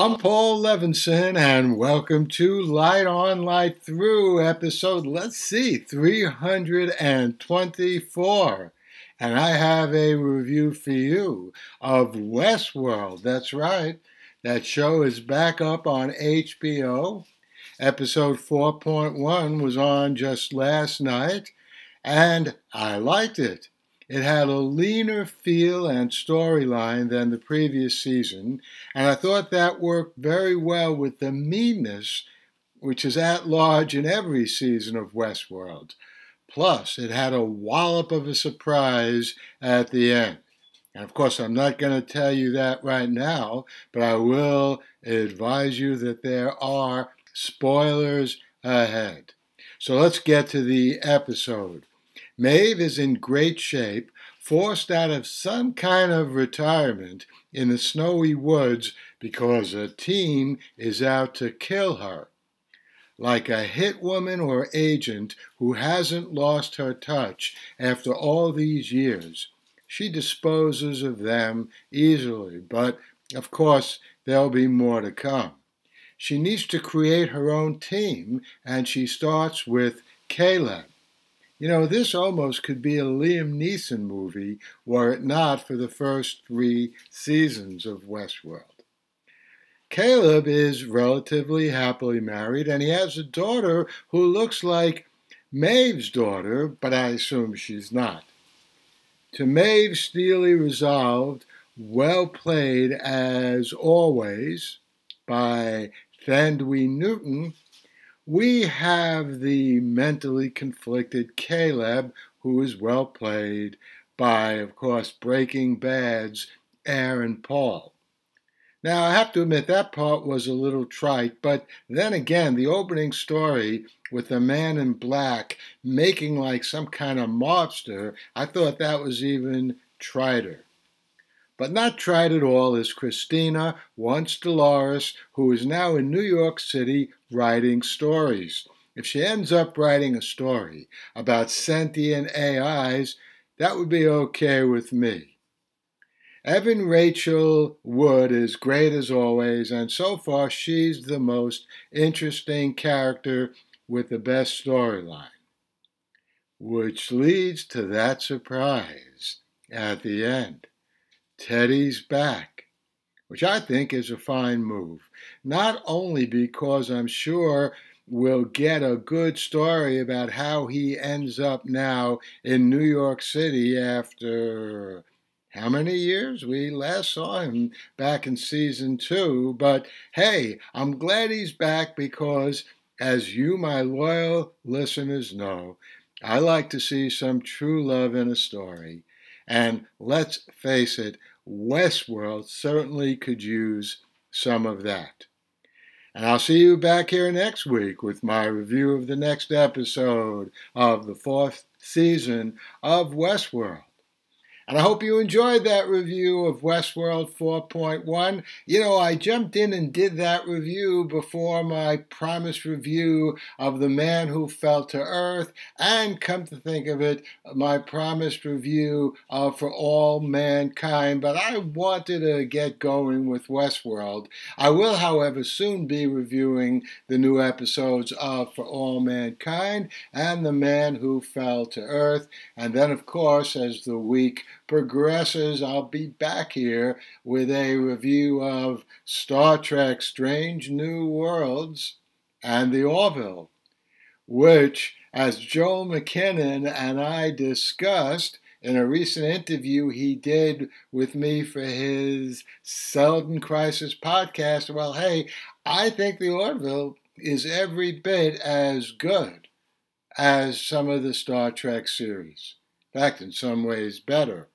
I'm Paul Levinson, and welcome to Light On, Light Through episode, let's see, 324. And I have a review for you of Westworld. That's right, that show is back up on HBO. Episode 4.1 was on just last night, and I liked it. It had a leaner feel and storyline than the previous season, and I thought that worked very well with the meanness which is at large in every season of Westworld. Plus, it had a wallop of a surprise at the end. And of course, I'm not going to tell you that right now, but I will advise you that there are spoilers ahead. So let's get to the episode. Maeve is in great shape, forced out of some kind of retirement in the snowy woods because a team is out to kill her. Like a hit woman or agent who hasn't lost her touch after all these years, she disposes of them easily, but of course there'll be more to come. She needs to create her own team, and she starts with Caleb. You know, this almost could be a Liam Neeson movie were it not for the first three seasons of Westworld. Caleb is relatively happily married, and he has a daughter who looks like Maeve's daughter, but I assume she's not. To Maeve's steely resolved, well played as always by Thandie Newton, we have the mentally conflicted Caleb, who is well played by, of course, Breaking Bad's Aaron Paul. Now, I have to admit that part was a little trite, but then again, the opening story with the man in black making like some kind of mobster, I thought that was even triter. But not tried at all is Christina, once Dolores, who is now in New York City writing stories. If she ends up writing a story about sentient AIs, that would be okay with me. Evan Rachel Wood is great as always, and so far she's the most interesting character with the best storyline. Which leads to that surprise at the end. Teddy's back, which I think is a fine move. Not only because I'm sure we'll get a good story about how he ends up now in New York City after how many years? We last saw him back in season two. But hey, I'm glad he's back because, as you, my loyal listeners, know, I like to see some true love in a story. And let's face it, Westworld certainly could use some of that. And I'll see you back here next week with my review of the next episode of the fourth season of Westworld. And I hope you enjoyed that review of Westworld 4.1. You know, I jumped in and did that review before my promised review of The Man Who Fell to Earth, and come to think of it, my promised review of For All Mankind. But I wanted to get going with Westworld. I will, however, soon be reviewing the new episodes of For All Mankind and The Man Who Fell to Earth. And then, of course, as the week progresses, I'll be back here with a review of Star Trek Strange New Worlds and The Orville, which, as Joel McKinnon and I discussed in a recent interview he did with me for his Seldon Crisis podcast, well, hey, I think The Orville is every bit as good as some of the Star Trek series. In fact, in some ways, better.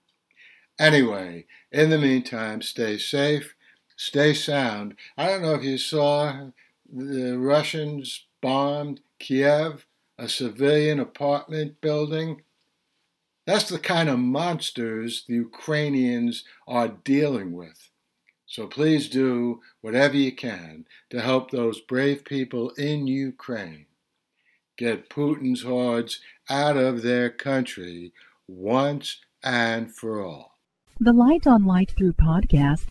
Anyway, in the meantime, stay safe, stay sound. I don't know if you saw the Russians bombed Kiev, a civilian apartment building. That's the kind of monsters the Ukrainians are dealing with. So please do whatever you can to help those brave people in Ukraine get Putin's hordes out of their country once and for all. The Light on Light Through podcast.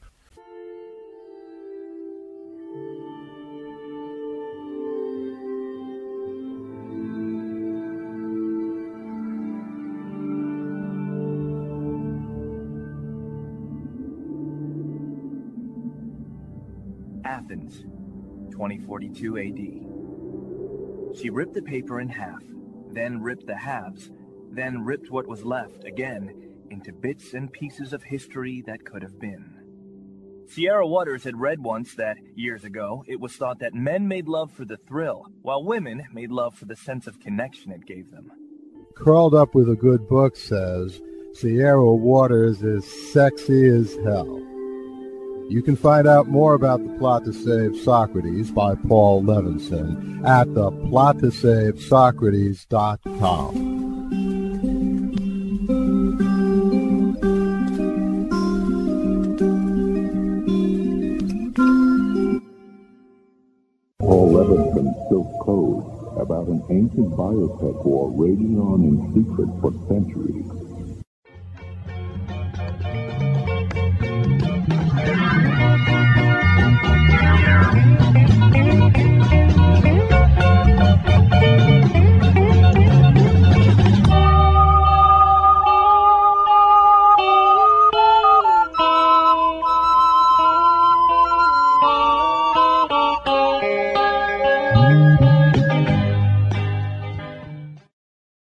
Athens, 2042 AD. She ripped the paper in half, then ripped the halves, then ripped what was left again into bits and pieces of history that could have been. Sierra Waters had read once that, years ago, it was thought that men made love for the thrill, while women made love for the sense of connection it gave them. Curled Up with a Good Book says Sierra Waters is sexy as hell. You can find out more about the plot to save Socrates by Paul Levinson at the an ancient biotech war raging on in secret for centuries.